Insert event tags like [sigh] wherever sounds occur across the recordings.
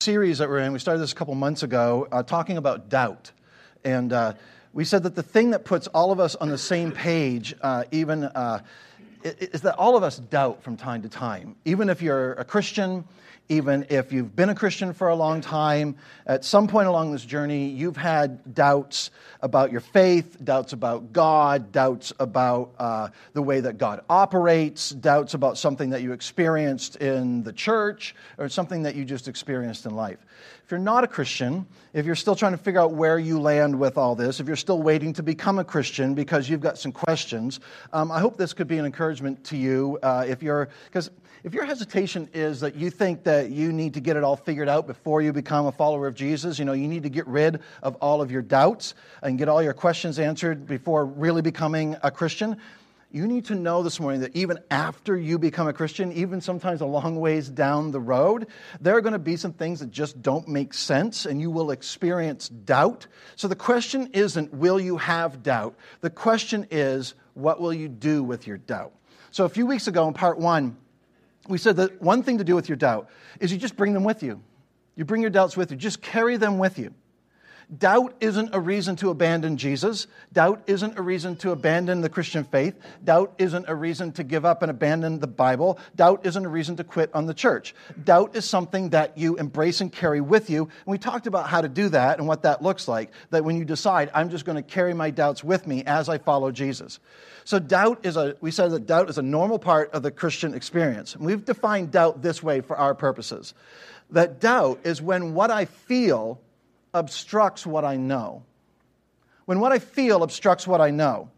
series that we're in, we started this a couple months ago, uh, talking about doubt. And uh, we said that the thing that puts all of us on the same page, uh, even, uh, is that all of us doubt from time to time. Even if you're a Christian, even if you've been a Christian for a long time, at some point along this journey, you've had doubts about your faith, doubts about God, doubts about uh, the way that God operates, doubts about something that you experienced in the church, or something that you just experienced in life. If you're not a Christian, if you're still trying to figure out where you land with all this, if you're still waiting to become a Christian because you've got some questions, um, I hope this could be an encouragement to you. Uh, if because if your hesitation is that you think that you need to get it all figured out before you become a follower of Jesus, you know, you need to get rid of all of your doubts and get all your questions answered before really becoming a Christian, you need to know this morning that even after you become a Christian, even sometimes a long ways down the road, there are going to be some things that just don't make sense and you will experience doubt. So the question isn't, will you have doubt? The question is, what will you do with your doubt? So a few weeks ago in part one, we said that one thing to do with your doubt is you just bring them with you. You bring your doubts with you, just carry them with you. Doubt isn't a reason to abandon Jesus. Doubt isn't a reason to abandon the Christian faith. Doubt isn't a reason to give up and abandon the Bible. Doubt isn't a reason to quit on the church. Doubt is something that you embrace and carry with you. And we talked about how to do that and what that looks like. That when you decide, I'm just going to carry my doubts with me as I follow Jesus. So, doubt is a, we said that doubt is a normal part of the Christian experience. And we've defined doubt this way for our purposes that doubt is when what I feel obstructs what I know. When what I feel obstructs what I know.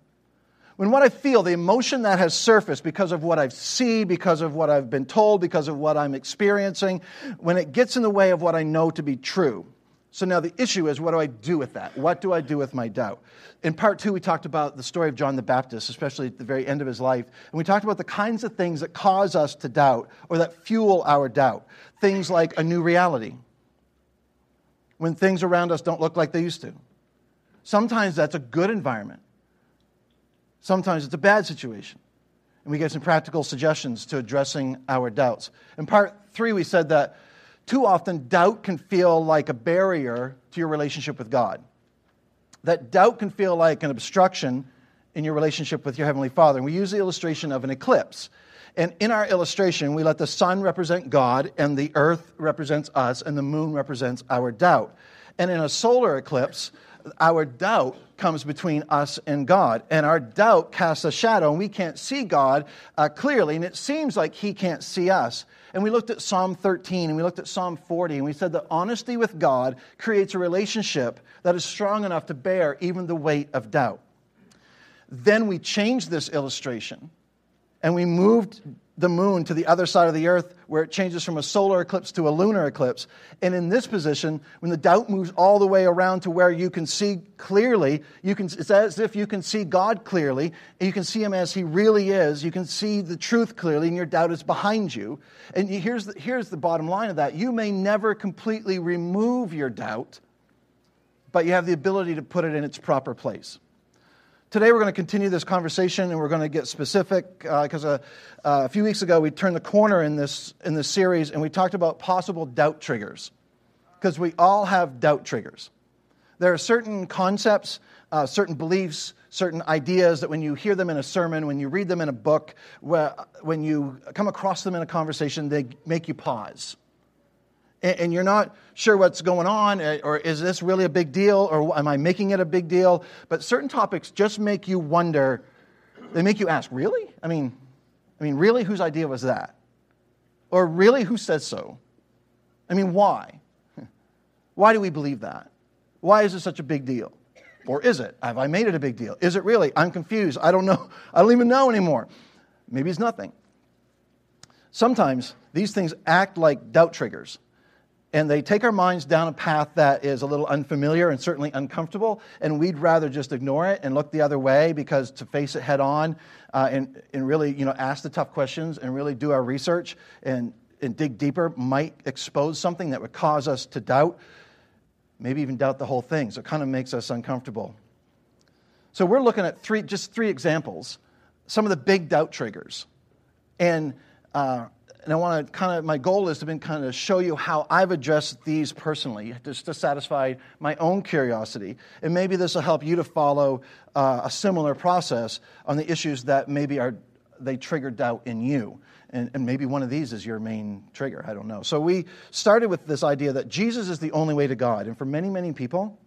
When what I feel, the emotion that has surfaced because of what I see, because of what I've been told, because of what I'm experiencing, when it gets in the way of what I know to be true. So now the issue is what do I do with that? What do I do with my doubt? In part two, we talked about the story of John the Baptist, especially at the very end of his life. And we talked about the kinds of things that cause us to doubt or that fuel our doubt. Things like a new reality, when things around us don't look like they used to. Sometimes that's a good environment, sometimes it's a bad situation. And we gave some practical suggestions to addressing our doubts. In part three, we said that too often doubt can feel like a barrier to your relationship with God. That doubt can feel like an obstruction in your relationship with your Heavenly Father. And we use the illustration of an eclipse. And in our illustration, we let the sun represent God, and the earth represents us, and the moon represents our doubt. And in a solar eclipse, our doubt comes between us and God. And our doubt casts a shadow, and we can't see God uh, clearly, and it seems like He can't see us. And we looked at Psalm 13 and we looked at Psalm 40, and we said that honesty with God creates a relationship that is strong enough to bear even the weight of doubt. Then we changed this illustration and we moved the moon to the other side of the earth where it changes from a solar eclipse to a lunar eclipse. And in this position, when the doubt moves all the way around to where you can see clearly, you can, it's as if you can see God clearly, you can see Him as He really is. You can see the truth clearly, and your doubt is behind you. And here's the, here's the bottom line of that you may never completely remove your doubt, but you have the ability to put it in its proper place. Today, we're going to continue this conversation and we're going to get specific because uh, uh, a few weeks ago we turned the corner in this, in this series and we talked about possible doubt triggers because we all have doubt triggers. There are certain concepts, uh, certain beliefs, certain ideas that when you hear them in a sermon, when you read them in a book, when you come across them in a conversation, they make you pause and you're not sure what's going on, eh, or is this really a big deal, or am I making it a big deal? But certain topics just make you wonder. They make you ask, really? I mean, I mean, really, whose idea was that? Or really, who says so? I mean, why? [laughs] Why do we believe that? Why is it such a big deal? Or is it? Have I made it a big deal? Is it really? I'm confused. I don't know. [laughs] I don't even know anymore. Maybe it's nothing. Sometimes these things act like doubt triggers and they take our minds down a path that is a little unfamiliar and certainly uncomfortable, and we'd rather just ignore it and look the other way because to face it head on uh, and, and really you know, ask the tough questions and really do our research and, and dig deeper might expose something that would cause us to doubt, maybe even doubt the whole thing. So it kind of makes us uncomfortable. So we're looking at three, just three examples, some of the big doubt triggers. And uh, and I want to kind of, my goal is to kind of show you how I've addressed these personally, just to satisfy my own curiosity. And maybe this will help you to follow uh, a similar process on the issues that maybe are, they trigger doubt in you. And, and maybe one of these is your main trigger. I don't know. So we started with this idea that Jesus is the only way to God. And for many, many people,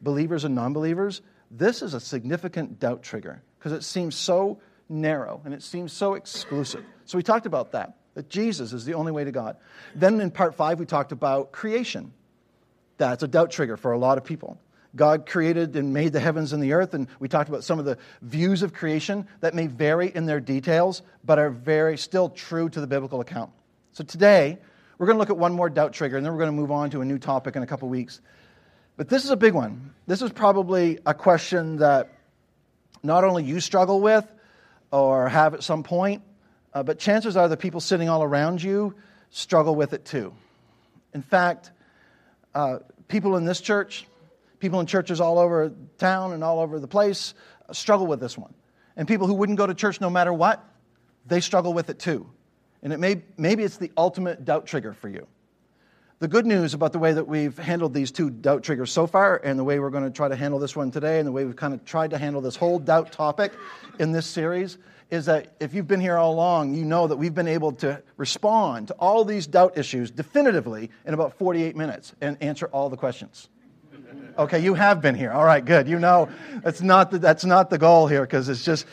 believers and non believers, this is a significant doubt trigger because it seems so narrow and it seems so exclusive. So we talked about that that Jesus is the only way to God. Then in part five, we talked about creation. That's a doubt trigger for a lot of people. God created and made the heavens and the earth, and we talked about some of the views of creation that may vary in their details, but are very still true to the biblical account. So today, we're going to look at one more doubt trigger, and then we're going to move on to a new topic in a couple weeks. But this is a big one. This is probably a question that not only you struggle with or have at some point, uh, but chances are the people sitting all around you struggle with it too. In fact, uh, people in this church, people in churches all over town and all over the place uh, struggle with this one. And people who wouldn't go to church no matter what, they struggle with it too. And it may, maybe it's the ultimate doubt trigger for you. The good news about the way that we've handled these two doubt triggers so far, and the way we're going to try to handle this one today, and the way we've kind of tried to handle this whole doubt topic in this series, is that if you've been here all along, you know that we've been able to respond to all these doubt issues definitively in about 48 minutes and answer all the questions. Okay, you have been here. All right, good. You know that's not the, that's not the goal here because it's just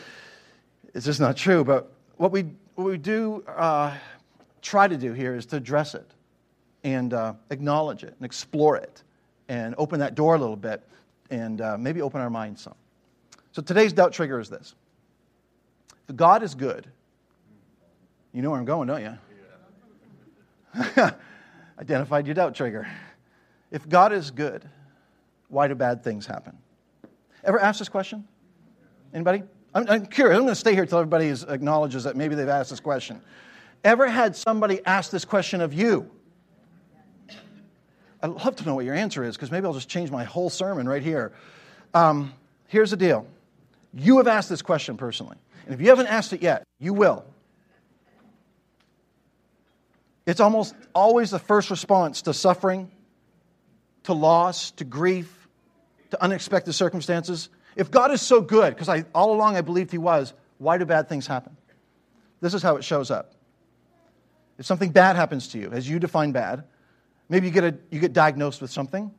it's just not true. But what we what we do uh, try to do here is to address it and uh, acknowledge it and explore it and open that door a little bit and uh, maybe open our minds some. So today's doubt trigger is this if God is good. You know where I'm going, don't you? [laughs] Identified your doubt trigger. If God is good, why do bad things happen? Ever asked this question? Anybody? I'm, I'm curious. I'm going to stay here until everybody acknowledges that maybe they've asked this question. Ever had somebody ask this question of you? I'd love to know what your answer is because maybe I'll just change my whole sermon right here. Um, here's the deal you have asked this question personally. And if you haven't asked it yet, you will. It's almost always the first response to suffering, to loss, to grief, to unexpected circumstances. If God is so good, because all along I believed He was, why do bad things happen? This is how it shows up. If something bad happens to you, as you define bad, maybe you get, a, you get diagnosed with something,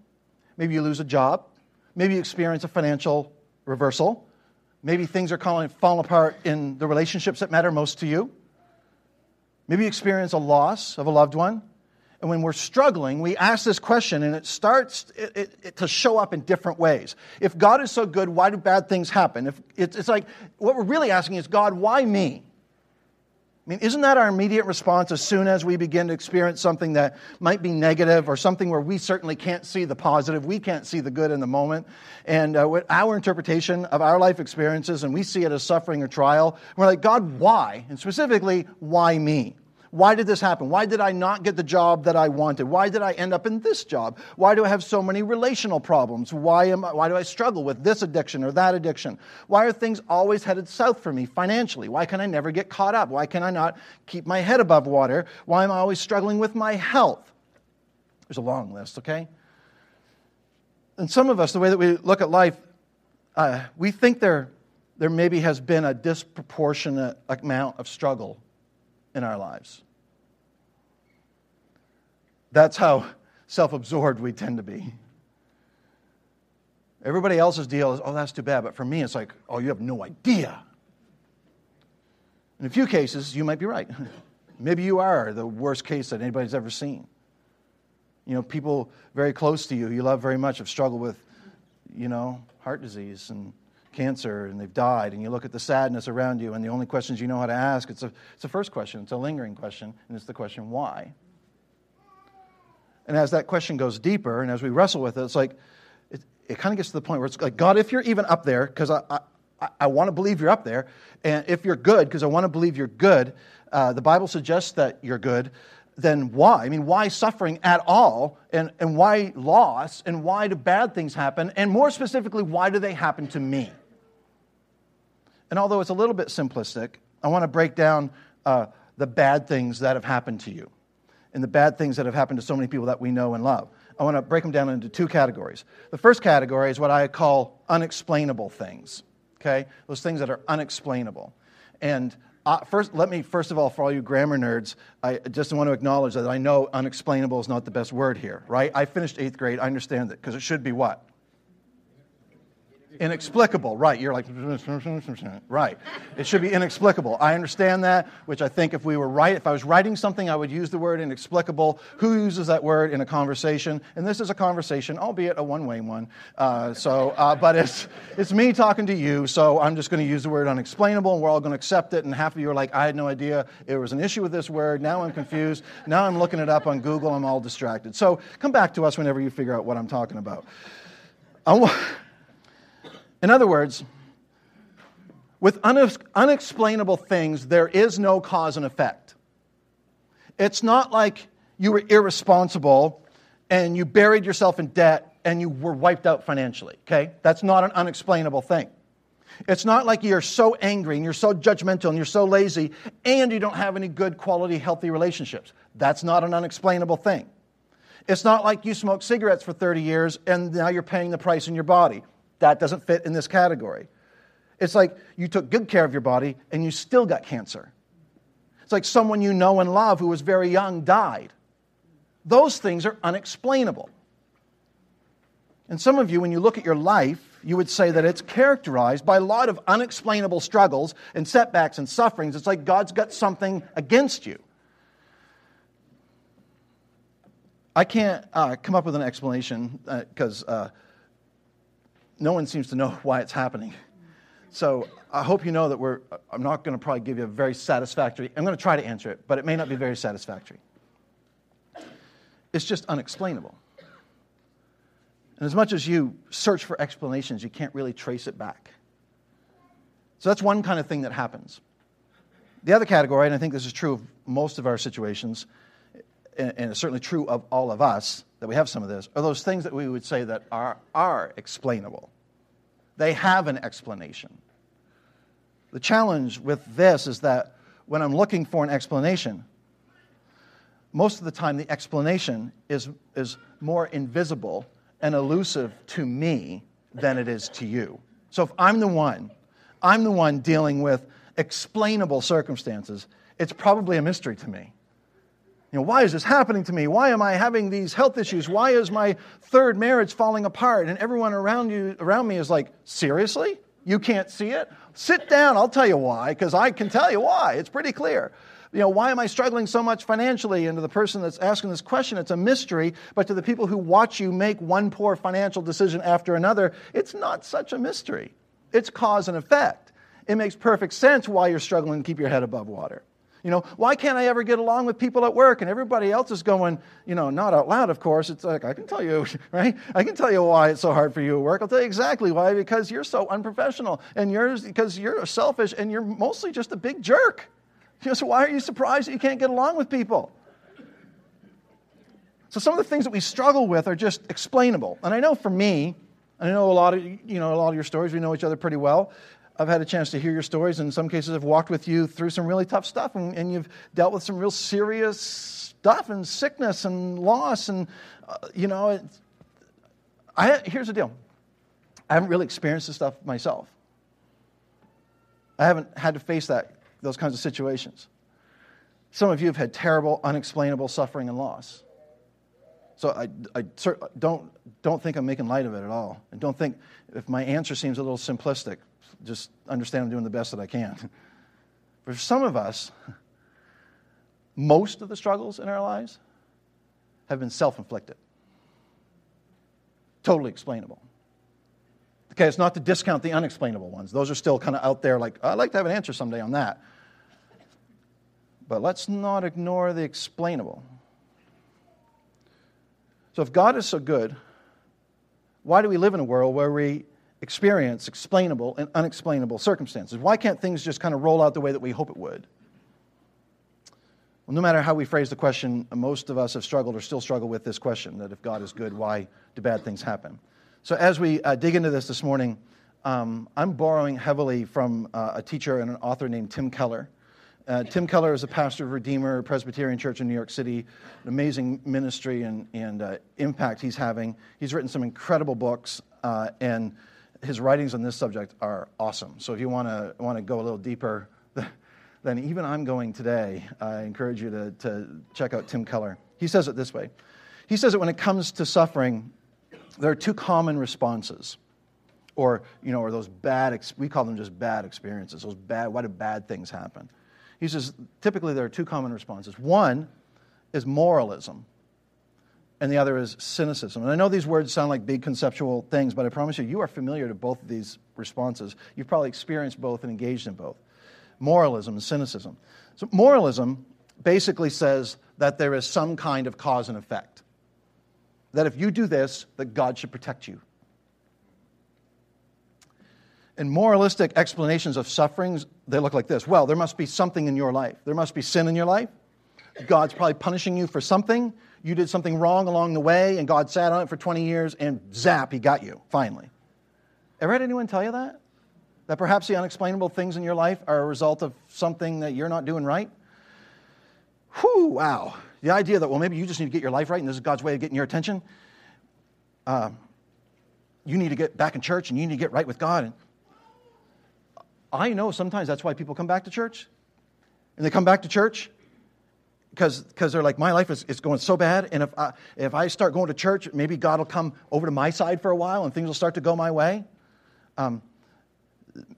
maybe you lose a job, maybe you experience a financial reversal, Maybe things are falling, apart in the relationships that matter most to you. Maybe you experience a loss of a loved one. And when we're struggling, we ask this question, and it starts it, it, it, to show up in different ways. If God is so good, why do bad things happen? If it's like what we're really asking is, God, why me? I mean, isn't that our immediate response as soon as we begin to experience something that might be negative or something where we certainly can't see the positive, we can't see the good in the moment? And uh, our interpretation of our life experiences, and we see it as suffering or trial, we're like, God, why? And specifically, why me? Why did this happen? Why did I not get the job that I wanted? Why did I end up in this job? Why do I have so many relational problems? Why, am I, why do I struggle with this addiction or that addiction? Why are things always headed south for me financially? Why can I never get caught up? Why can I not keep my head above water? Why am I always struggling with my health? There's a long list, okay? And some of us, the way that we look at life, uh, we think there, there maybe has been a disproportionate amount of struggle in our lives. That's how self absorbed we tend to be. Everybody else's deal is, oh, that's too bad. But for me, it's like, oh, you have no idea. In a few cases, you might be right. [laughs] Maybe you are the worst case that anybody's ever seen. You know, people very close to you, you love very much, have struggled with, you know, heart disease and cancer and they've died, and you look at the sadness around you, and the only questions you know how to ask, it's, a, it's the first question, it's a lingering question, and it's the question, why? And as that question goes deeper, and as we wrestle with it, it's like, it, it kind of gets to the point where it's like, God, if you're even up there, because I, I, I want to believe you're up there, and if you're good, because I want to believe you're good, uh, the Bible suggests that you're good, then why? I mean, why suffering at all? And, and why loss? And why do bad things happen? And more specifically, why do they happen to me? And although it's a little bit simplistic, I want to break down uh, the bad things that have happened to you and the bad things that have happened to so many people that we know and love. I want to break them down into two categories. The first category is what I call unexplainable things, okay? Those things that are unexplainable. And uh, first, let me, first of all, for all you grammar nerds, I just want to acknowledge that I know unexplainable is not the best word here, right? I finished eighth grade. I understand that because it should be what? Inexplicable. Right. You're like, right. It should be inexplicable. I understand that, which I think if we were right, if I was writing something, I would use the word inexplicable. Who uses that word in a conversation? And this is a conversation, albeit a one way one. Uh, so, uh, but it's, it's me talking to you, so I'm just going to use the word unexplainable, and we're all going to accept it. And half of you are like, I had no idea there was an issue with this word. Now I'm confused. Now I'm looking it up on Google. I'm all distracted. So come back to us whenever you figure out what I'm talking about. I want. In other words, with unexplainable things, there is no cause and effect. It's not like you were irresponsible and you buried yourself in debt and you were wiped out financially, okay? That's not an unexplainable thing. It's not like you're so angry and you're so judgmental and you're so lazy and you don't have any good quality, healthy relationships. That's not an unexplainable thing. It's not like you smoked cigarettes for 30 years and now you're paying the price in your body. That doesn't fit in this category. It's like you took good care of your body and you still got cancer. It's like someone you know and love who was very young died. Those things are unexplainable. And some of you, when you look at your life, you would say that it's characterized by a lot of unexplainable struggles and setbacks and sufferings. It's like God's got something against you. I can't uh, come up with an explanation because uh, uh, no one seems to know [laughs] why it's happening. So I hope you know that we're, I'm not going to probably give you a very satisfactory, I'm going to try to answer it, but it may not be very satisfactory. It's just unexplainable. And as much as you search for explanations, you can't really trace it back. So that's one kind of thing that happens. The other category, and I think this is true of most of our situations, and it's certainly true of all of us, that we have some of this, are those things that we would say that are, are explainable. They have an explanation. The challenge with this is that when I'm looking for an explanation, most of the time the explanation is, is more invisible and elusive to me than it is to you. So if I'm the one, I'm the one dealing with explainable circumstances, it's probably a mystery to me. You know, why is this happening to me? Why am I having these health issues? Why is my third marriage falling apart? And everyone around you around me is like, seriously? You can't see it? Sit down, I'll tell you why, because I can tell you why. It's pretty clear. You know, why am I struggling so much financially? And to the person that's asking this question, it's a mystery. But to the people who watch you make one poor financial decision after another, it's not such a mystery. It's cause and effect. It makes perfect sense why you're struggling to keep your head above water. You know, why can't I ever get along with people at work? And everybody else is going, you know, not out loud, of course. It's like, I can tell you, [laughs] right? I can tell you why it's so hard for you at work. I'll tell you exactly why, because you're so unprofessional and you're, because you're selfish and you're mostly just a big jerk. so why are you surprised that you can't get along with people? So some of the things that we struggle with are just explainable. And I know for me, I know a lot of you know a lot of your stories. We know each other pretty well. I've had a chance to hear your stories. And in some cases, I've walked with you through some really tough stuff, and, and you've dealt with some real serious stuff and sickness and loss. And, uh, you know, I, here's the deal I haven't really experienced this stuff myself. I haven't had to face that, those kinds of situations. Some of you have had terrible, unexplainable suffering and loss. So I, I don't, don't think I'm making light of it at all. And don't think if my answer seems a little simplistic, just understand I'm doing the best that I can. For some of us, most of the struggles in our lives have been self inflicted, totally explainable. Okay, it's not to discount the unexplainable ones. Those are still kind of out there, like, I'd like to have an answer someday on that. But let's not ignore the explainable. So, if God is so good, why do we live in a world where we experience explainable and unexplainable circumstances. Why can't things just kind of roll out the way that we hope it would? Well, no matter how we phrase the question, most of us have struggled or still struggle with this question that if God is good, why do bad things happen? So, as we uh, dig into this this morning, um, I'm borrowing heavily from uh, a teacher and an author named Tim Keller. Uh, Tim Keller is a pastor of Redeemer Presbyterian Church in New York City, an amazing ministry and, and uh, impact he's having. He's written some incredible books, uh, and his writings on this subject are awesome. So if you want to want to go a little deeper [laughs] than even I'm going today, I encourage you to, to check out Tim Keller. He says it this way. He says that when it comes to suffering, there are two common responses. Or, you know, or those bad, we call them just bad experiences. Those bad, why do bad things happen? He says typically there are two common responses. One is moralism, and the other is cynicism. And I know these words sound like big conceptual things, but I promise you, you are familiar to both of these responses. You've probably experienced both and engaged in both moralism and cynicism. So, moralism basically says that there is some kind of cause and effect. That if you do this, that God should protect you. And moralistic explanations of sufferings, they look like this. Well, there must be something in your life. There must be sin in your life. God's probably punishing you for something you did something wrong along the way, and God sat on it for 20 years, and zap, He got you, finally. Ever had anyone tell you that? That perhaps the unexplainable things in your life are a result of something that you're not doing right? Whew, wow. The idea that, well, maybe you just need to get your life right, and this is God's way of getting your attention. Uh, you need to get back in church, and you need to get right with God. And I know sometimes that's why people come back to church. And they come back to church because they're like, my life is, is going so bad. And if I, if I start going to church, maybe God will come over to my side for a while and things will start to go my way. Um,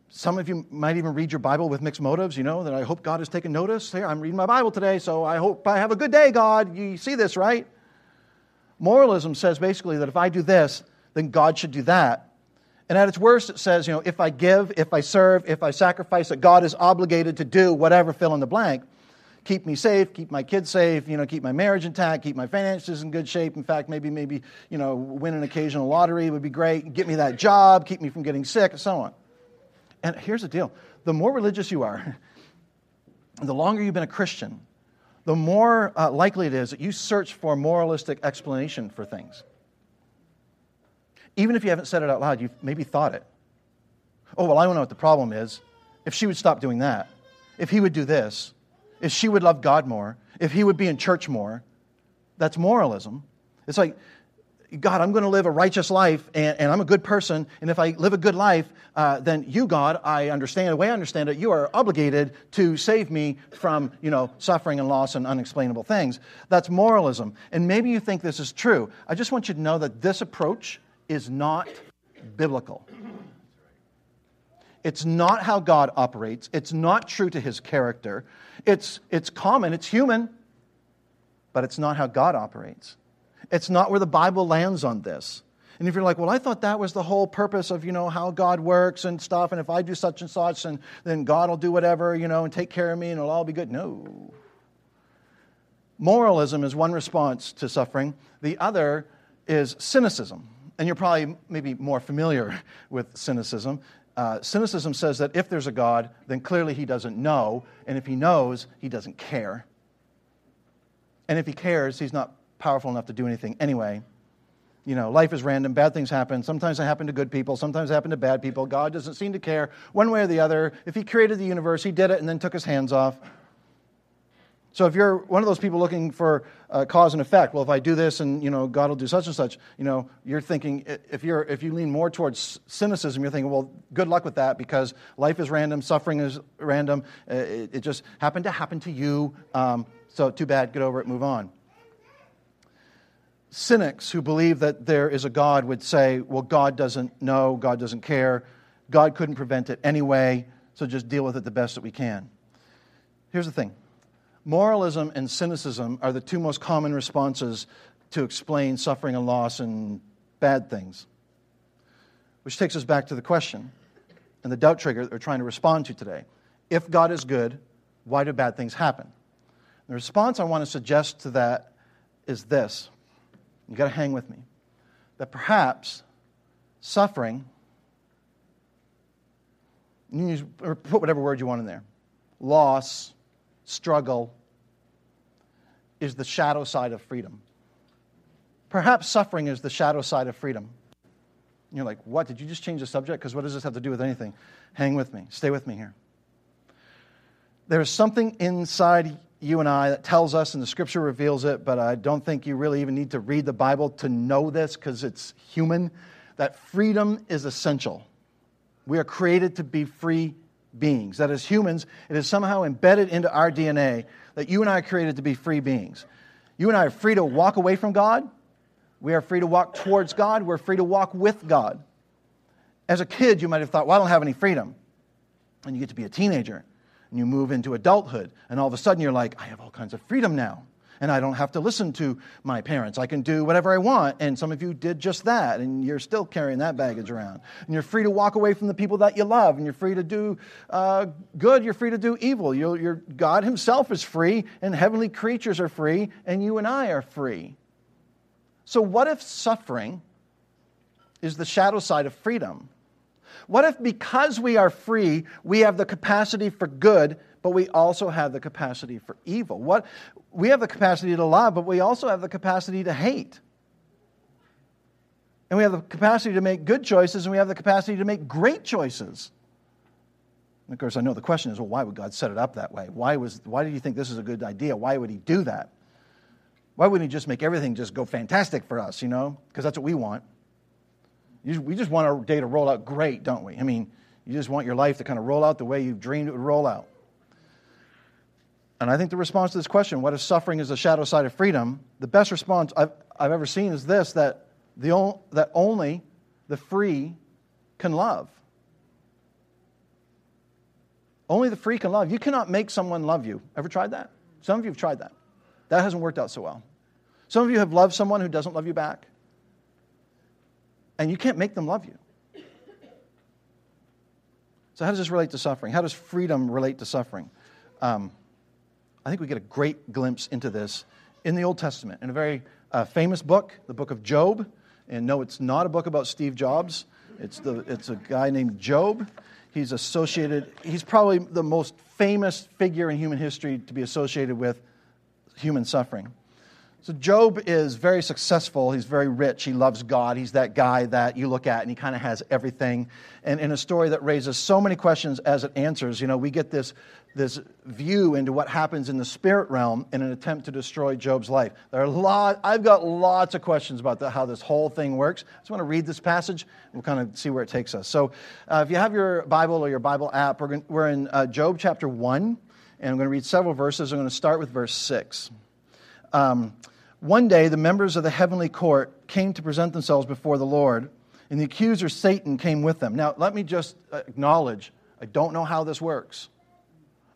some of you might even read your Bible with mixed motives, you know, that I hope God has taken notice. Here, I'm reading my Bible today, so I hope I have a good day, God. You see this, right? Moralism says basically that if I do this, then God should do that. And at its worst, it says, you know, if I give, if I serve, if I sacrifice, that God is obligated to do whatever, fill in the blank keep me safe, keep my kids safe, you know, keep my marriage intact, keep my finances in good shape. In fact, maybe, maybe, you know, win an occasional lottery would be great. Get me that job, keep me from getting sick, and so on. And here's the deal the more religious you are, [laughs] the longer you've been a Christian, the more uh, likely it is that you search for moralistic explanation for things. Even if you haven't said it out loud, you've maybe thought it. Oh, well, I don't know what the problem is. If she would stop doing that, if he would do this, if she would love God more, if he would be in church more. That's moralism. It's like, God, I'm going to live a righteous life and, and I'm a good person. And if I live a good life, uh, then you, God, I understand, the way I understand it, you are obligated to save me from, you know, suffering and loss and unexplainable things. That's moralism. And maybe you think this is true. I just want you to know that this approach is not biblical. It's not how God operates. It's not true to his character. It's, it's common, it's human, but it's not how God operates. It's not where the Bible lands on this. And if you're like, well, I thought that was the whole purpose of, you know, how God works and stuff, and if I do such and such, and then God will do whatever, you know, and take care of me and it'll all be good. No. Moralism is one response to suffering. The other is cynicism. And you're probably maybe more familiar [laughs] with cynicism uh, cynicism says that if there's a God, then clearly he doesn't know. And if he knows, he doesn't care. And if he cares, he's not powerful enough to do anything anyway. You know, life is random. Bad things happen. Sometimes they happen to good people. Sometimes they happen to bad people. God doesn't seem to care one way or the other. If he created the universe, he did it and then took his hands off. So if you're one of those people looking for uh, cause and effect, well, if I do this and you know God will do such and such, you know, you're thinking if you're if you lean more towards cynicism, you're thinking, well, good luck with that because life is random, suffering is random. Uh, it, it just happened to happen to you. Um, so too bad. Get over it. Move on. Cynics who believe that there is a God would say, well, God doesn't know, God doesn't care, God couldn't prevent it anyway, so just deal with it the best that we can. Here's the thing Moralism and cynicism are the two most common responses to explain suffering and loss and bad things. Which takes us back to the question and the doubt trigger that we're trying to respond to today. If God is good, why do bad things happen? The response I want to suggest to that is this. You've got to hang with me. That perhaps suffering, you use, or put whatever word you want in there, loss, struggle is the shadow side of freedom. Perhaps suffering is the shadow side of freedom. And you're like, what? Did you just change the subject? Because what does this have to do with anything? Hang with me. Stay with me here. there's something inside you and I that tells us, and the scripture reveals it, but I don't think you really even need to read the Bible to know this because it's human, that freedom is essential. We are created to be free beings. That as humans, it is somehow embedded into our DNA that you and I are created to be free beings. You and I are free to walk away from God. We are free to walk towards God. We're free to walk with God. As a kid, you might have thought, well, I don't have any freedom. And you get to be a teenager and you move into adulthood, and all of a sudden you're like, I have all kinds of freedom now. And I don't have to listen to my parents. I can do whatever I want. And some of you did just that, and you're still carrying that baggage around. And you're free to walk away from the people that you love, and you're free to do uh, good, you're free to do evil. You're, you're, God Himself is free, and heavenly creatures are free, and you and I are free. So, what if suffering is the shadow side of freedom? What if, because we are free, we have the capacity for good, but we also have the capacity for evil? What, we have the capacity to love, but we also have the capacity to hate. And we have the capacity to make good choices, and we have the capacity to make great choices. And of course, I know the question is well, why would God set it up that way? Why, was, why do you think this is a good idea? Why would He do that? Why wouldn't He just make everything just go fantastic for us, you know? Because that's what we want. We just want our day to roll out great, don't we? I mean, you just want your life to kind of roll out the way you've dreamed it would roll out. And I think the response to this question, what if suffering is the shadow side of freedom, the best response I've, I've ever seen is this that, the, that only the free can love. Only the free can love. You cannot make someone love you. Ever tried that? Some of you have tried that. That hasn't worked out so well. Some of you have loved someone who doesn't love you back and you can't make them love you. So, how does this relate to suffering? How does freedom relate to suffering? Um, I think we get a great glimpse into this in the Old Testament, in a very uh, famous book, the book of Job. And no, it's not a book about Steve Jobs, it's, the, it's a guy named Job. He's associated, he's probably the most famous figure in human history to be associated with human suffering. So, Job is very successful. He's very rich. He loves God. He's that guy that you look at and he kind of has everything. And in a story that raises so many questions as it answers, you know, we get this, this view into what happens in the spirit realm in an attempt to destroy Job's life. There are a lot, I've got lots of questions about the, how this whole thing works. I just want to read this passage. and We'll kind of see where it takes us. So, uh, if you have your Bible or your Bible app, we're, going, we're in uh, Job chapter 1, and I'm going to read several verses. I'm going to start with verse 6. Um, one day, the members of the heavenly court came to present themselves before the Lord, and the accuser, Satan, came with them. Now, let me just acknowledge I don't know how this works.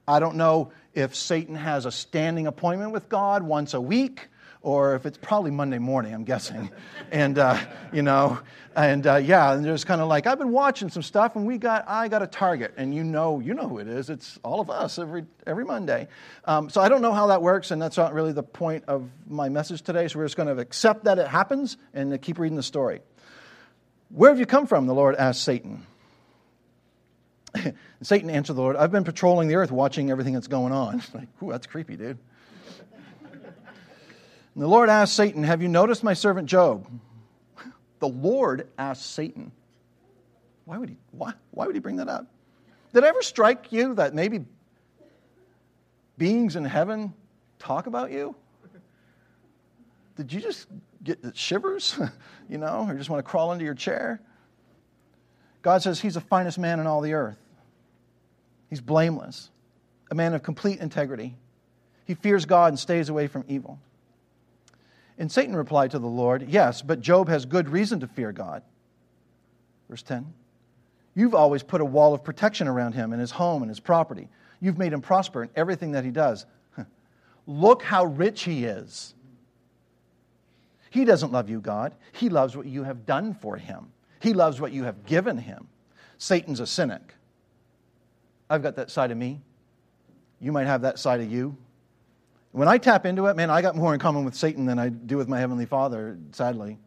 I don't know if Satan has a standing appointment with God once a week or if it's probably Monday morning, I'm guessing. [laughs] and, uh, you know, and uh, yeah, and there's kind of like, I've been watching some stuff and we got, I got a target. And you know, you know who it is. It's all of us every, every Monday. Um, so I don't know how that works, and that's not really the point of my message today. So we're just going to accept that it happens and keep reading the story. Where have you come from? The Lord asked Satan. [laughs] Satan answered the Lord, I've been patrolling the earth watching everything that's going on. [laughs] like, ooh, that's creepy, dude. And the Lord asked Satan, Have you noticed my servant Job? [laughs] The Lord asked Satan. Why would he, why, why would he bring that up? Did it ever strike you that maybe beings in heaven talk about you? Did you just get shivers, you know, or just want to crawl into your chair? God says he's the finest man in all the earth. He's blameless, a man of complete integrity. He fears God and stays away from evil. And Satan replied to the Lord, Yes, but Job has good reason to fear God. Verse 10 You've always put a wall of protection around him and his home and his property. You've made him prosper in everything that he does. [laughs] Look how rich he is. He doesn't love you, God. He loves what you have done for him, he loves what you have given him. Satan's a cynic. I've got that side of me. You might have that side of you. When I tap into it, man, I got more in common with Satan than I do with my Heavenly Father, sadly.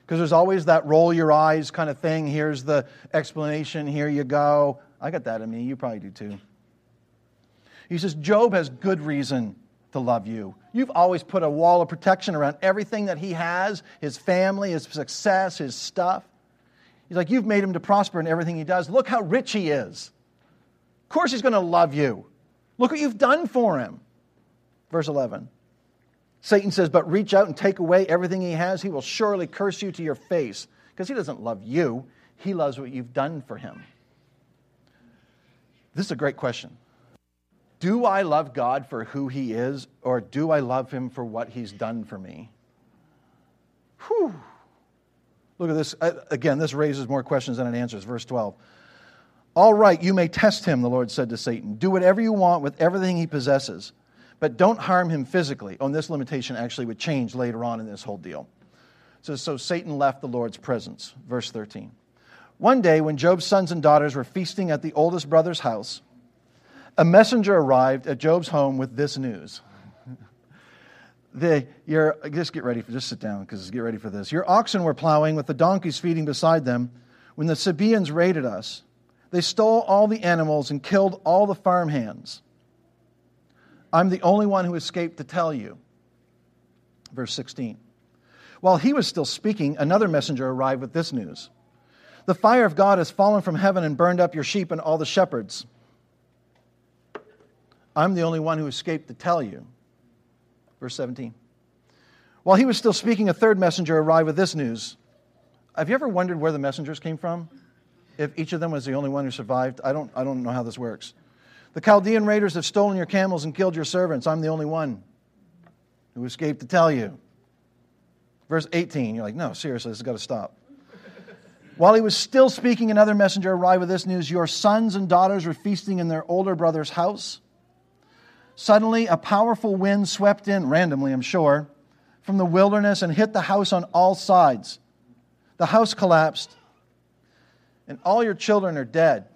Because there's always that roll your eyes kind of thing. Here's the explanation. Here you go. I got that in me. You probably do too. He says, Job has good reason to love you. You've always put a wall of protection around everything that he has his family, his success, his stuff. He's like, You've made him to prosper in everything he does. Look how rich he is. Of course, he's going to love you. Look what you've done for him. Verse 11. Satan says, But reach out and take away everything he has. He will surely curse you to your face because he doesn't love you, he loves what you've done for him. This is a great question. Do I love God for who he is, or do I love him for what he's done for me? Whew. Look at this. Again, this raises more questions than it answers. Verse 12. All right, you may test him, the Lord said to Satan. Do whatever you want with everything he possesses, but don't harm him physically. Oh, and this limitation actually would change later on in this whole deal. So, so Satan left the Lord's presence. Verse 13. One day, when Job's sons and daughters were feasting at the oldest brother's house, a messenger arrived at Job's home with this news. The, your, just get ready for, just sit down because get ready for this. Your oxen were plowing with the donkeys feeding beside them when the Sabaeans raided us. They stole all the animals and killed all the farm hands. I'm the only one who escaped to tell you. Verse 16. While he was still speaking, another messenger arrived with this news The fire of God has fallen from heaven and burned up your sheep and all the shepherds. I'm the only one who escaped to tell you. Verse 17. While he was still speaking, a third messenger arrived with this news. Have you ever wondered where the messengers came from? if each of them was the only one who survived. I don't, I don't know how this works. The Chaldean raiders have stolen your camels and killed your servants. I'm the only one who escaped to tell you. Verse 18, you're like, no, seriously, this has got to stop. While he was still speaking, another messenger arrived with this news Your sons and daughters were feasting in their older brother's house. Suddenly, a powerful wind swept in, randomly, I'm sure, from the wilderness and hit the house on all sides. The house collapsed and all your children are dead.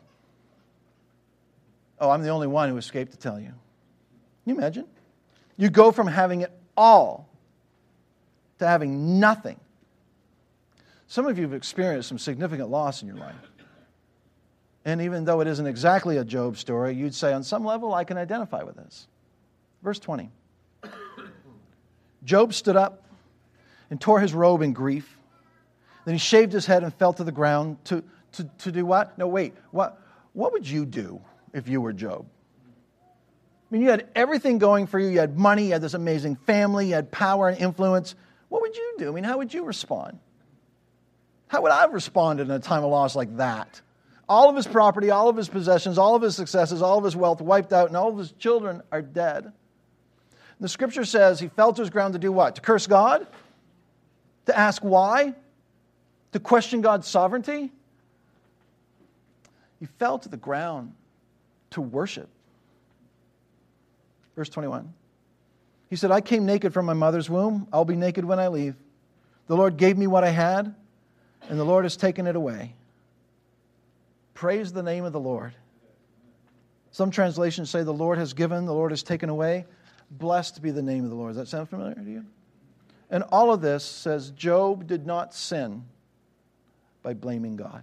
Oh, I'm the only one who escaped to tell you. Can you imagine? You go from having it all to having nothing. Some of you have experienced some significant loss in your life. And even though it isn't exactly a Job story, you'd say, on some level, I can identify with this. Verse 20 Job stood up and tore his robe in grief. Then he shaved his head and fell to the ground to, to, to do what? No, wait. What, what would you do if you were Job? I mean, you had everything going for you. You had money, you had this amazing family, you had power and influence. What would you do? I mean, how would you respond? How would I have responded in a time of loss like that? All of his property, all of his possessions, all of his successes, all of his wealth wiped out, and all of his children are dead. The scripture says he fell to his ground to do what? To curse God? To ask why? To question God's sovereignty? He fell to the ground to worship. Verse 21. He said, I came naked from my mother's womb. I'll be naked when I leave. The Lord gave me what I had, and the Lord has taken it away. Praise the name of the Lord. Some translations say, The Lord has given, the Lord has taken away. Blessed be the name of the Lord. Does that sound familiar to you? And all of this says Job did not sin by blaming God.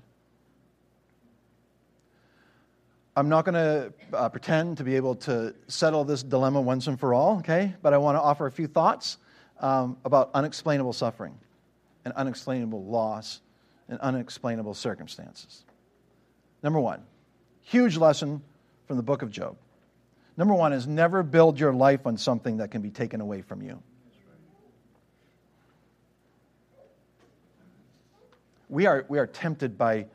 I'm not going to uh, pretend to be able to settle this dilemma once and for all, okay? But I want to offer a few thoughts um, about unexplainable suffering and unexplainable loss and unexplainable circumstances. Number one, huge lesson from the book of Job. Number one is never build your life on something that can be taken away from you. We are, we are tempted by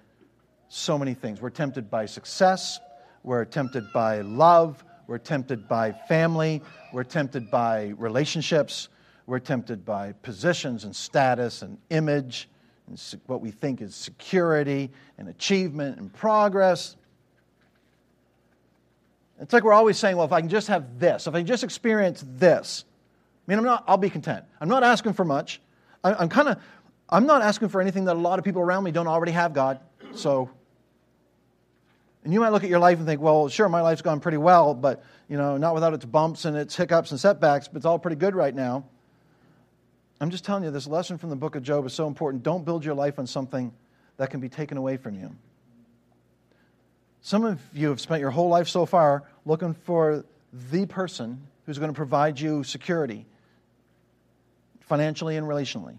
so many things. We're tempted by success, we're tempted by love. We're tempted by family. We're tempted by relationships. We're tempted by positions and status and image and what we think is security and achievement and progress. It's like we're always saying, well, if I can just have this, if I can just experience this, I mean, I'm not, I'll be content. I'm not asking for much. I, I'm kind of, I'm not asking for anything that a lot of people around me don't already have, God. So and you might look at your life and think, well, sure, my life's gone pretty well, but, you know, not without its bumps and its hiccups and setbacks, but it's all pretty good right now. I'm just telling you, this lesson from the book of Job is so important. Don't build your life on something that can be taken away from you. Some of you have spent your whole life so far looking for the person who's going to provide you security, financially and relationally.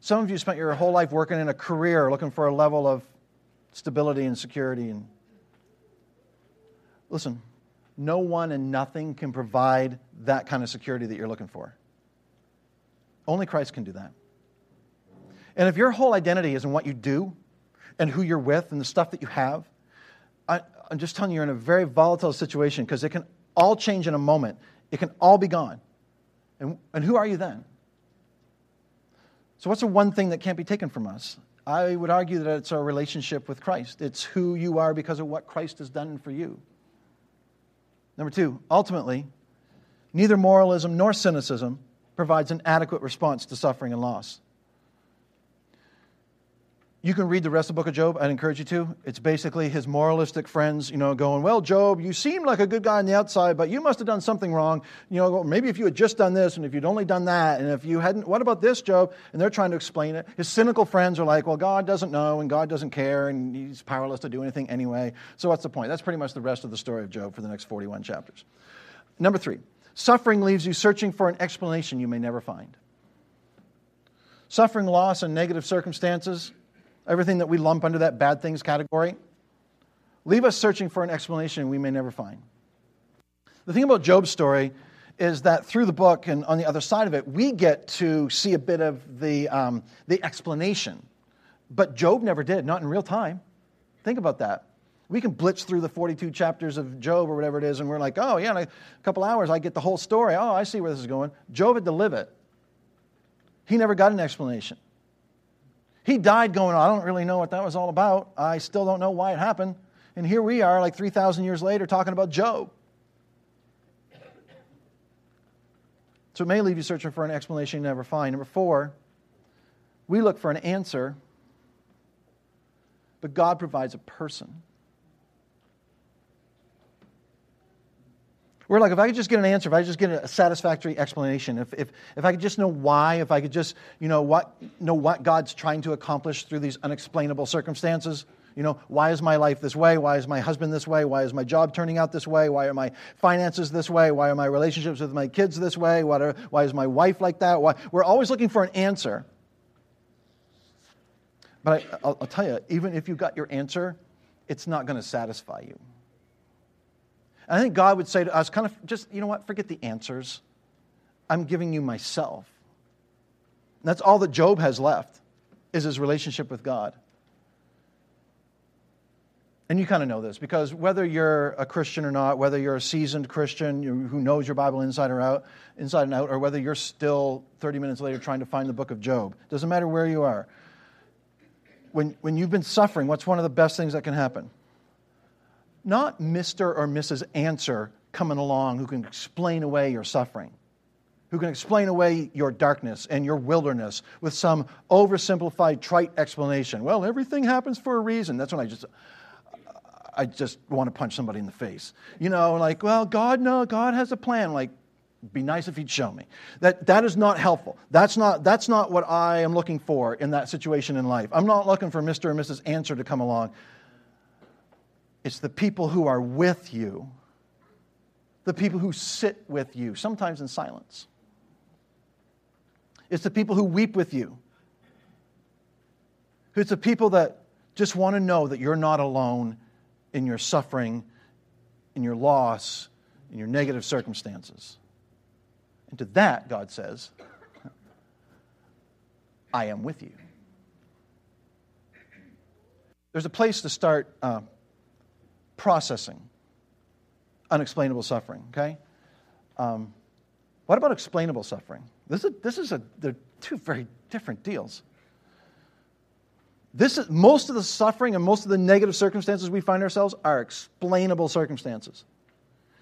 Some of you spent your whole life working in a career looking for a level of stability and security. And listen, no one and nothing can provide that kind of security that you're looking for. Only Christ can do that. And if your whole identity is in what you do and who you're with and the stuff that you have, I, am just telling you, you're in a very volatile situation because it can all change in a moment. It can all be gone. And, and who are you then? So, what's the one thing that can't be taken from us? I would argue that it's our relationship with Christ. It's who you are because of what Christ has done for you. Number two, ultimately, neither moralism nor cynicism provides an adequate response to suffering and loss. You can read the rest of the book of Job. I'd encourage you to. It's basically his moralistic friends, you know, going, Well, Job, you seem like a good guy on the outside, but you must have done something wrong. You know, maybe if you had just done this and if you'd only done that, and if you hadn't, what about this, Job? And they're trying to explain it. His cynical friends are like, Well, God doesn't know and God doesn't care and he's powerless to do anything anyway. So what's the point? That's pretty much the rest of the story of Job for the next 41 chapters. Number three, suffering leaves you searching for an explanation you may never find. Suffering, loss, and negative circumstances everything that we lump under that bad things category, leave us searching for an explanation we may never find. The thing about Job's story is that through the book and on the other side of it, we get to see a bit of the, um, the explanation. But Job never did, not in real time. Think about that. We can blitz through the 42 chapters of Job or whatever it is, and we're like, oh, yeah, in a couple hours I get the whole story. Oh, I see where this is going. Job had to live it. He never got an explanation. He died going, I don't really know what that was all about. I still don't know why it happened. And here we are, like 3,000 years later, talking about Job. So it may leave you searching for an explanation you never find. Number four, we look for an answer, but God provides a person. We're like, if I could just get an answer, if I could just get a satisfactory explanation, if, if, if I could just know why, if I could just you know what, know what God's trying to accomplish through these unexplainable circumstances. You know, why is my life this way? Why is my husband this way? Why is my job turning out this way? Why are my finances this way? Why are my relationships with my kids this way? Why, are, why is my wife like that? Why? We're always looking for an answer. But I, will tell you, even if you got your answer, it's not going to satisfy you. I think God would say to us, kind of just, you know what, forget the answers. I'm giving you myself. And that's all that Job has left, is his relationship with God. And you kind of know this because whether you're a Christian or not, whether you're a seasoned Christian who knows your Bible inside or out, inside and out, or whether you're still 30 minutes later trying to find the book of Job, doesn't matter where you are. When, when you've been suffering, what's one of the best things that can happen? Not Mr. or Mrs. Answer coming along who can explain away your suffering, who can explain away your darkness and your wilderness with some oversimplified, trite explanation. Well, everything happens for a reason. That's when I just. I just want to punch somebody in the face. You know, like, well, God, no, God has a plan. Like, be nice if he'd show me. That, that is not helpful. That's not, that's not what I am looking for in that situation in life. I'm not looking for Mr. or Mrs. Answer to come along. It's the people who are with you, the people who sit with you, sometimes in silence. It's the people who weep with you. It's the people that just want to know that you're not alone in your suffering, in your loss, in your negative circumstances. And to that, God says, I am with you. There's a place to start uh, processing unexplainable suffering, okay? Um, what about explainable suffering? This is, this is a, they're two very different deals. This is, most of the suffering and most of the negative circumstances we find ourselves are explainable circumstances.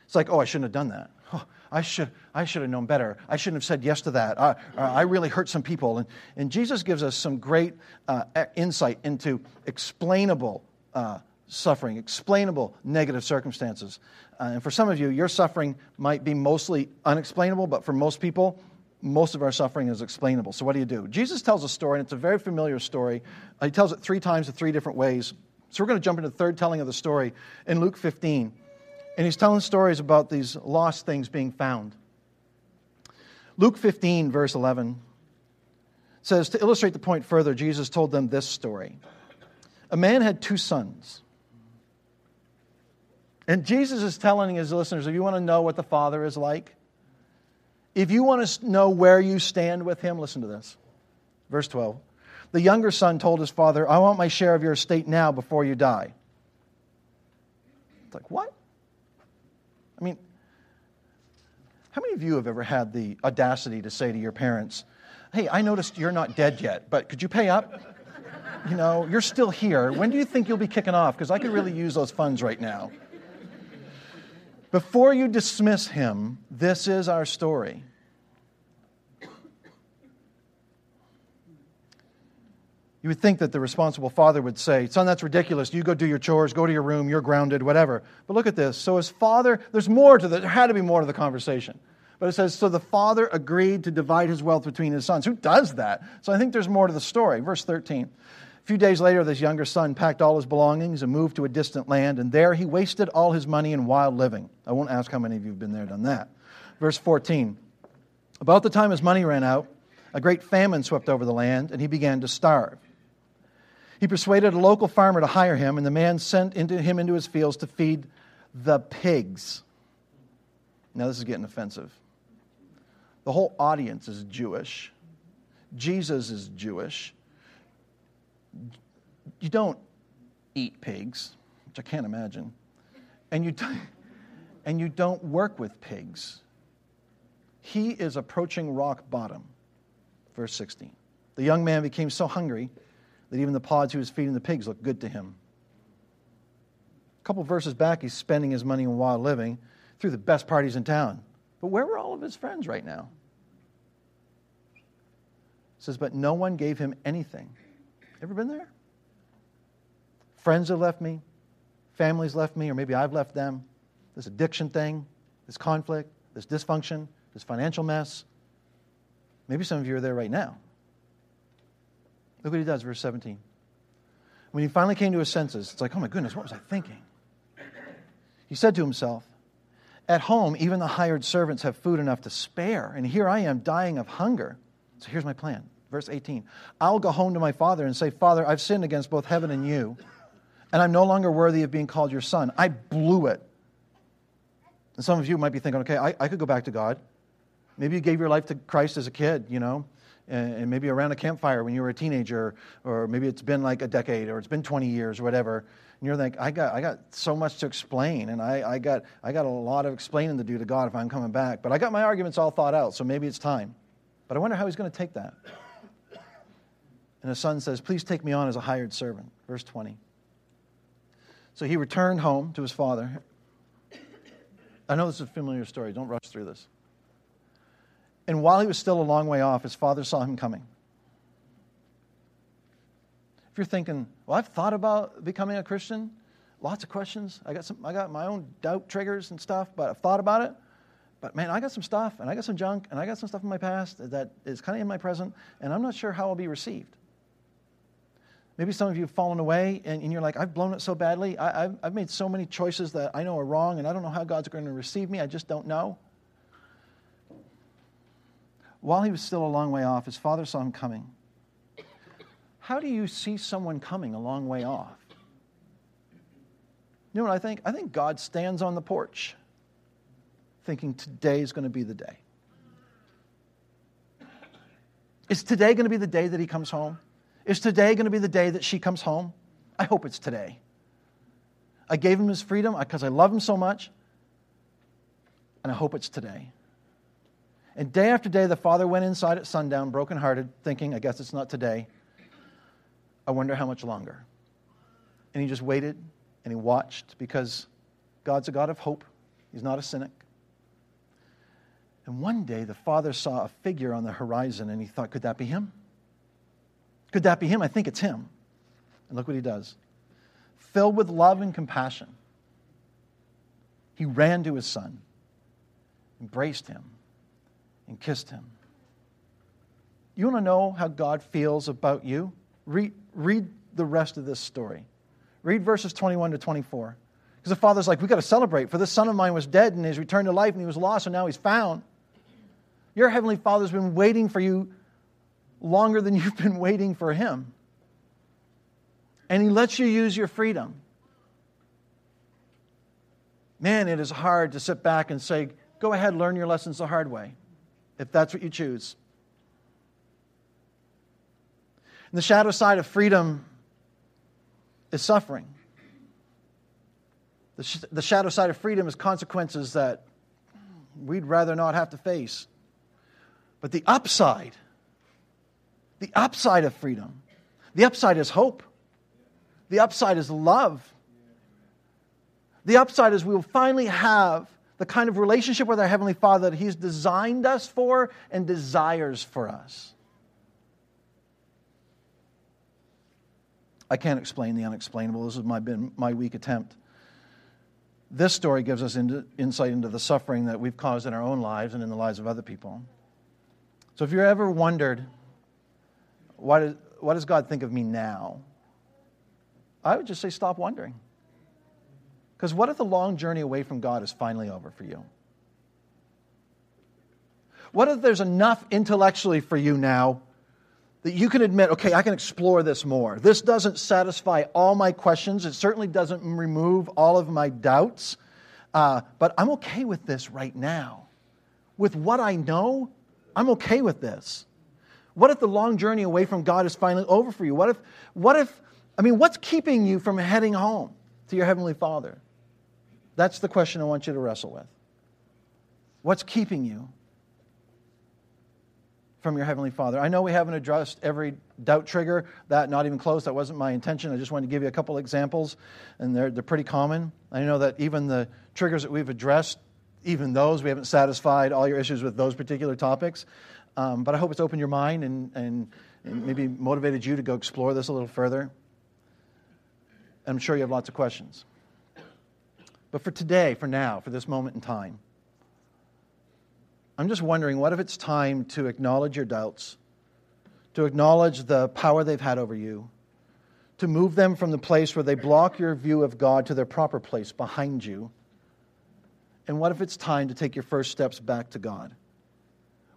It's like, oh, I shouldn't have done that. Oh, I, should, I should have known better. I shouldn't have said yes to that. I, I really hurt some people. And, and Jesus gives us some great uh, insight into explainable uh, suffering, explainable negative circumstances. Uh, and for some of you, your suffering might be mostly unexplainable, but for most people, most of our suffering is explainable. So, what do you do? Jesus tells a story, and it's a very familiar story. Uh, he tells it three times in three different ways. So, we're going to jump into the third telling of the story in Luke 15. And he's telling stories about these lost things being found. Luke 15, verse 11 says, To illustrate the point further, Jesus told them this story. A man had two sons. And Jesus is telling his listeners if you want to know what the Father is like, if you want to know where you stand with him, listen to this. Verse 12. The younger son told his father, I want my share of your estate now before you die. It's like, what? I mean, how many of you have ever had the audacity to say to your parents, Hey, I noticed you're not dead yet, but could you pay up? You know, you're still here. When do you think you'll be kicking off? Because I could really use those funds right now. Before you dismiss him, this is our story. You would think that the responsible father would say, Son, that's ridiculous. You go do your chores, go to your room, you're grounded, whatever. But look at this. So his father, there's more to the, there had to be more to the conversation. But it says, So the father agreed to divide his wealth between his sons. Who does that? So I think there's more to the story. Verse 13. Few days later, this younger son packed all his belongings and moved to a distant land, and there he wasted all his money in wild living. I won't ask how many of you have been there done that. Verse 14. About the time his money ran out, a great famine swept over the land, and he began to starve. He persuaded a local farmer to hire him, and the man sent into him into his fields to feed the pigs. Now, this is getting offensive. The whole audience is Jewish. Jesus is Jewish. You don't eat pigs, which I can't imagine. And you, [laughs] and you don't work with pigs. He is approaching rock bottom. Verse 16. The young man became so hungry that even the pods he was feeding the pigs looked good to him. A couple verses back, he's spending his money on wild living through the best parties in town. But where were all of his friends right now? It says, but no one gave him anything. Ever been there? Friends have left me, families left me, or maybe I've left them. This addiction thing, this conflict, this dysfunction, this financial mess. Maybe some of you are there right now. Look what he does, verse 17. When he finally came to his senses, it's like, oh my goodness, what was I thinking? He said to himself, At home, even the hired servants have food enough to spare, and here I am dying of hunger. So here's my plan. Verse 18 I'll go home to my father and say, Father, I've sinned against both heaven and you, and I'm no longer worthy of being called your son. I blew it. And some of you might be thinking, okay, I, I could go back to God. Maybe you gave your life to Christ as a kid, you know and maybe around a campfire when you were a teenager, or maybe it's been like a decade, or it's been 20 years, or whatever. And you're like, I got, I got so much to explain, and I, I, got, I got a lot of explaining to do to God if I'm coming back. But I got my arguments all thought out, so maybe it's time. But I wonder how he's going to take that. And his son says, Please take me on as a hired servant. Verse 20. So he returned home to his father. I know this is a familiar story. Don't rush through this. And while he was still a long way off, his father saw him coming. If you're thinking, well, I've thought about becoming a Christian, lots of questions. I got, some, I got my own doubt triggers and stuff, but I've thought about it. But man, I got some stuff, and I got some junk, and I got some stuff in my past that is kind of in my present, and I'm not sure how I'll be received. Maybe some of you have fallen away, and, and you're like, I've blown it so badly. I, have I've made so many choices that I know are wrong, and I don't know how God's going to receive me. I just don't know. While he was still a long way off, his father saw him coming. How do you see someone coming a long way off? You know what I think? I think God stands on the porch thinking today is going to be the day. Is today going to be the day that he comes home? Is today going to be the day that she comes home? I hope it's today. I gave him his freedom because I love him so much, and I hope it's today. And day after day, the father went inside at sundown, brokenhearted, thinking, I guess it's not today. I wonder how much longer. And he just waited and he watched because God's a God of hope. He's not a cynic. And one day, the father saw a figure on the horizon and he thought, could that be him? Could that be him? I think it's him. And look what he does. Filled with love and compassion, he ran to his son, embraced him, and kissed him. You want to know how God feels about you? Read, read the rest of this story. Read verses 21 to 24. Because the father's like, We've got to celebrate, for this son of mine was dead and he's returned to life and he was lost and now he's found. Your heavenly father's been waiting for you longer than [laughs] you've been waiting for him. And he lets you use your freedom. man, it is hard to sit back and say, go ahead, learn your lessons the hard way, if that's what you choose. And the shadow side of freedom is suffering. The, sh- the shadow side of freedom is consequences that we'd rather not have to face. But the upside, the upside of freedom, the upside is hope. The upside is love. The upside is we will finally have the kind of relationship with our Heavenly Father that He's designed us for and desires for us. I can't explain the unexplainable. This has my, been my weak attempt. This story gives us insight into the suffering that we've caused in our own lives and in the lives of other people. So if you've ever wondered, why does, what does God think of me now? I would just say, stop wondering. Because what if the long journey away from God is finally over for you? What if there's enough intellectually for you now that you can admit, okay, I can explore this more. This doesn't satisfy all my questions. It certainly doesn't remove all of my doubts. Uh, but I'm okay with this right now. With what I know, I'm okay with this. What if the long journey away from God is finally over for you? What if, what if, I mean, what's keeping you from heading home to your Heavenly Father? That's the question I want you to wrestle with. What's keeping you from your Heavenly Father. I know we haven't addressed every doubt trigger, that not even close. That wasn't my intention. I just wanted to give you a couple examples, and they're, they're pretty common. I know that even the triggers that we've addressed, even those, we haven't satisfied all your issues with those particular topics. Um, but I hope it's opened your mind and, and, and maybe motivated you to go explore this a little further. I'm sure you have lots of questions. But for today, for now, for this moment in time, I'm just wondering what if it's time to acknowledge your doubts, to acknowledge the power they've had over you, to move them from the place where they block your view of God to their proper place behind you? And what if it's time to take your first steps back to God?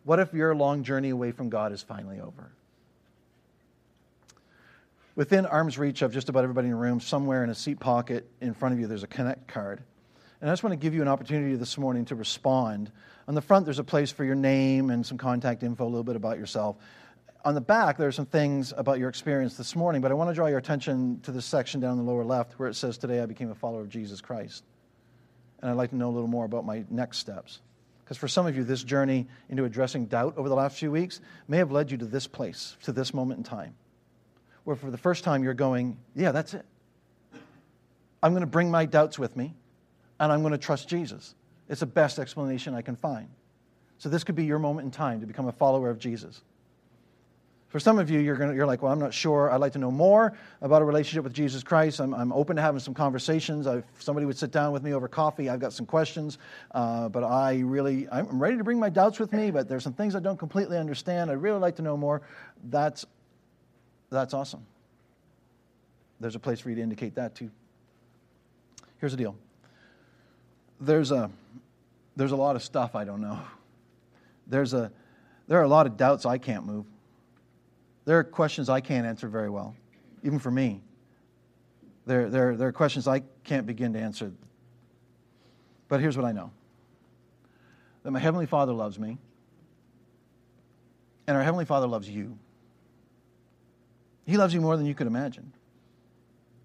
What if your long journey away from God is finally over? Within arm's reach of just about everybody in the room, somewhere in a seat pocket in front of you, there's a Connect card. And I just want to give you an opportunity this morning to respond. On the front, there's a place for your name and some contact info, a little bit about yourself. On the back, there are some things about your experience this morning, but I want to draw your attention to this section down in the lower left where it says, Today I became a follower of Jesus Christ. And I'd like to know a little more about my next steps. Because for some of you, this journey into addressing doubt over the last few weeks may have led you to this place, to this moment in time, where for the first time you're going, Yeah, that's it. I'm going to bring my doubts with me and I'm going to trust Jesus. It's the best explanation I can find. So this could be your moment in time to become a follower of Jesus. For some of you, you're, to, you're like, well, I'm not sure. I'd like to know more about a relationship with Jesus Christ. I'm, I'm open to having some conversations. If somebody would sit down with me over coffee, I've got some questions. Uh, but I really, I'm ready to bring my doubts with me, but there's some things I don't completely understand. I'd really like to know more. That's, that's awesome. There's a place for you to indicate that too. Here's the deal there's a, there's a lot of stuff I don't know. There's a, there are a lot of doubts I can't move. There are questions I can't answer very well, even for me. There, there, there are questions I can't begin to answer. But here's what I know that my Heavenly Father loves me, and our Heavenly Father loves you. He loves you more than you could imagine.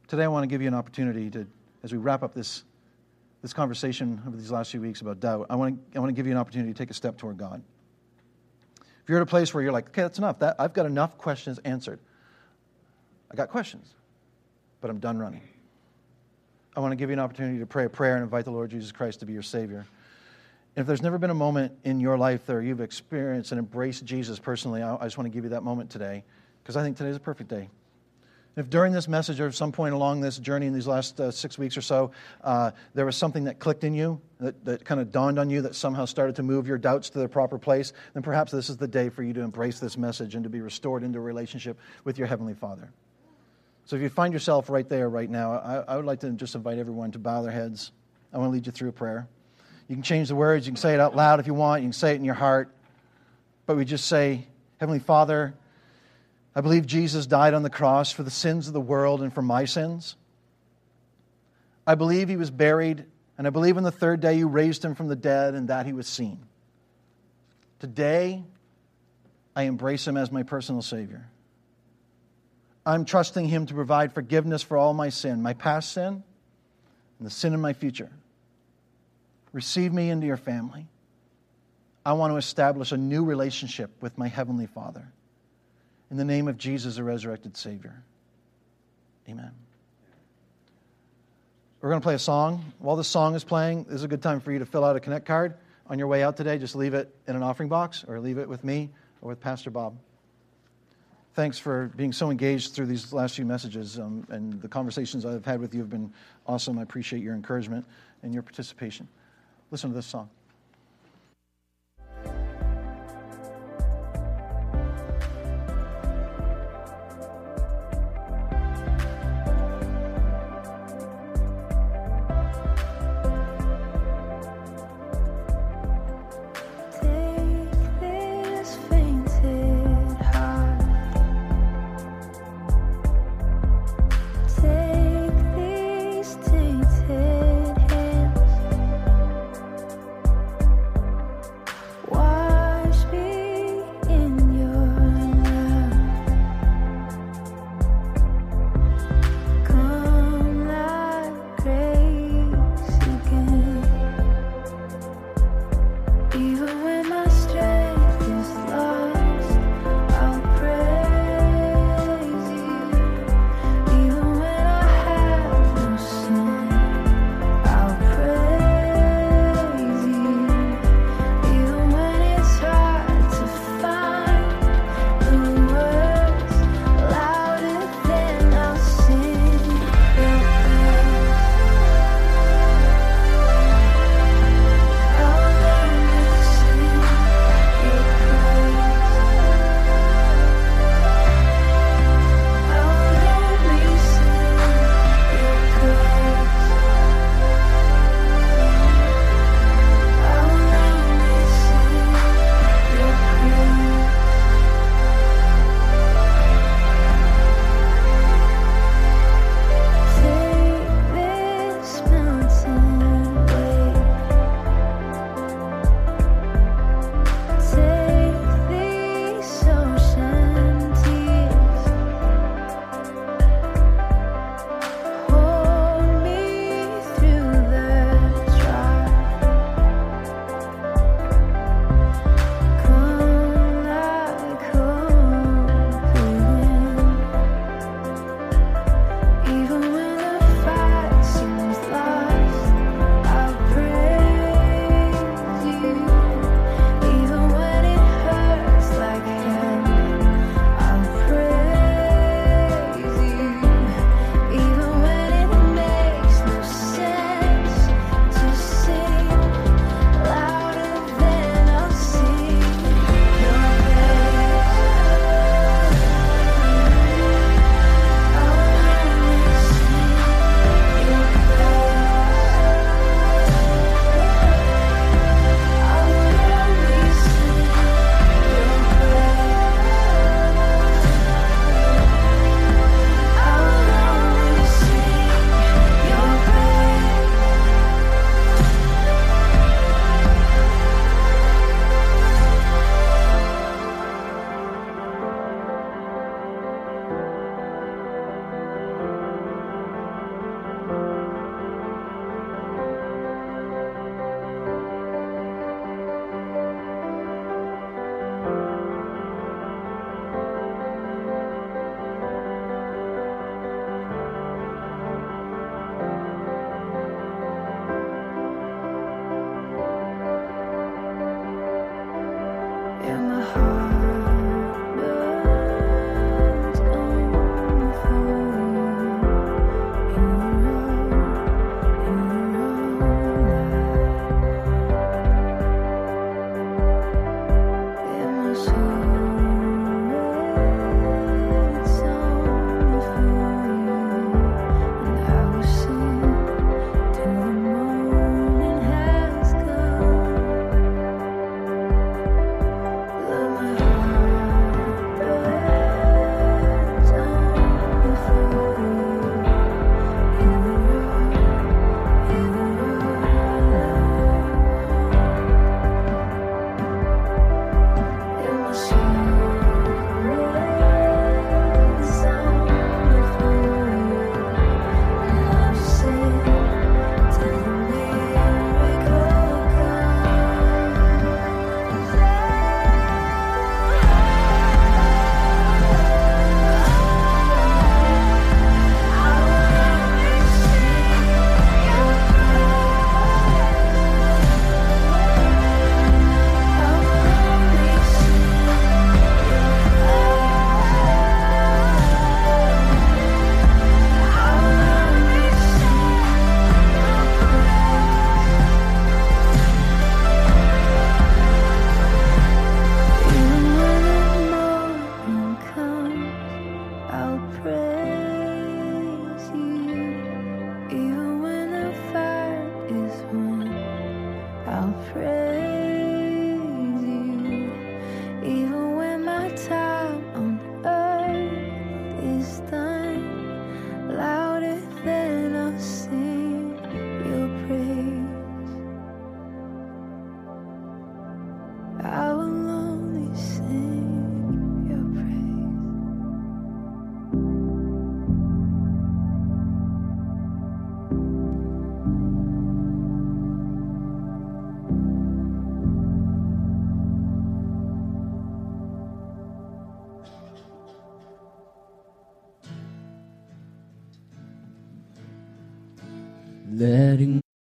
Today, I want to give you an opportunity to, as we wrap up this this conversation over these last few weeks about doubt, I want to, I want to give you an opportunity to take a step toward God. If you're at a place where you're like, okay, that's enough. That, I've got enough questions answered. I got questions, but I'm done running. I want to give you an opportunity to pray a prayer and invite the Lord Jesus Christ to be your Savior. And if there's never been a moment in your life where you've experienced and embraced Jesus personally, I, I just want to give you that moment today because I think today is a perfect day. If during this message or some point along this journey in these last uh, six weeks or so, uh, there was something that clicked in you, that, that kind of dawned on you, that somehow started to move your doubts to the proper place, then perhaps this is the day for you to embrace this message and to be restored into a relationship with your Heavenly Father. So if you find yourself right there right now, I, I would like to just invite everyone to bow their heads. I want to lead you through a prayer. You can change the words, you can say it out loud if you want, you can say it in your heart. But we just say, Heavenly Father, I believe Jesus died on the cross for the sins of the world and for my sins. I believe he was buried And I believe on the third day you raised him from the dead and that he was seen. Today, I embrace him as my personal Savior. I'm trusting him to provide forgiveness for all my sin, my past sin, and the sin in my future. Receive me into your family. I want to establish a new relationship with my Heavenly Father. In the name of Jesus, the resurrected Savior. Amen. We're going to play a song. While this song is playing, this is a good time for you to fill out a Connect card on your way out today. Just leave it in an offering box or leave it with me or with Pastor Bob. Thanks for being so engaged through these last few messages. Um, and the conversations I've had with you have been awesome. I appreciate your encouragement and your participation. Listen to this song.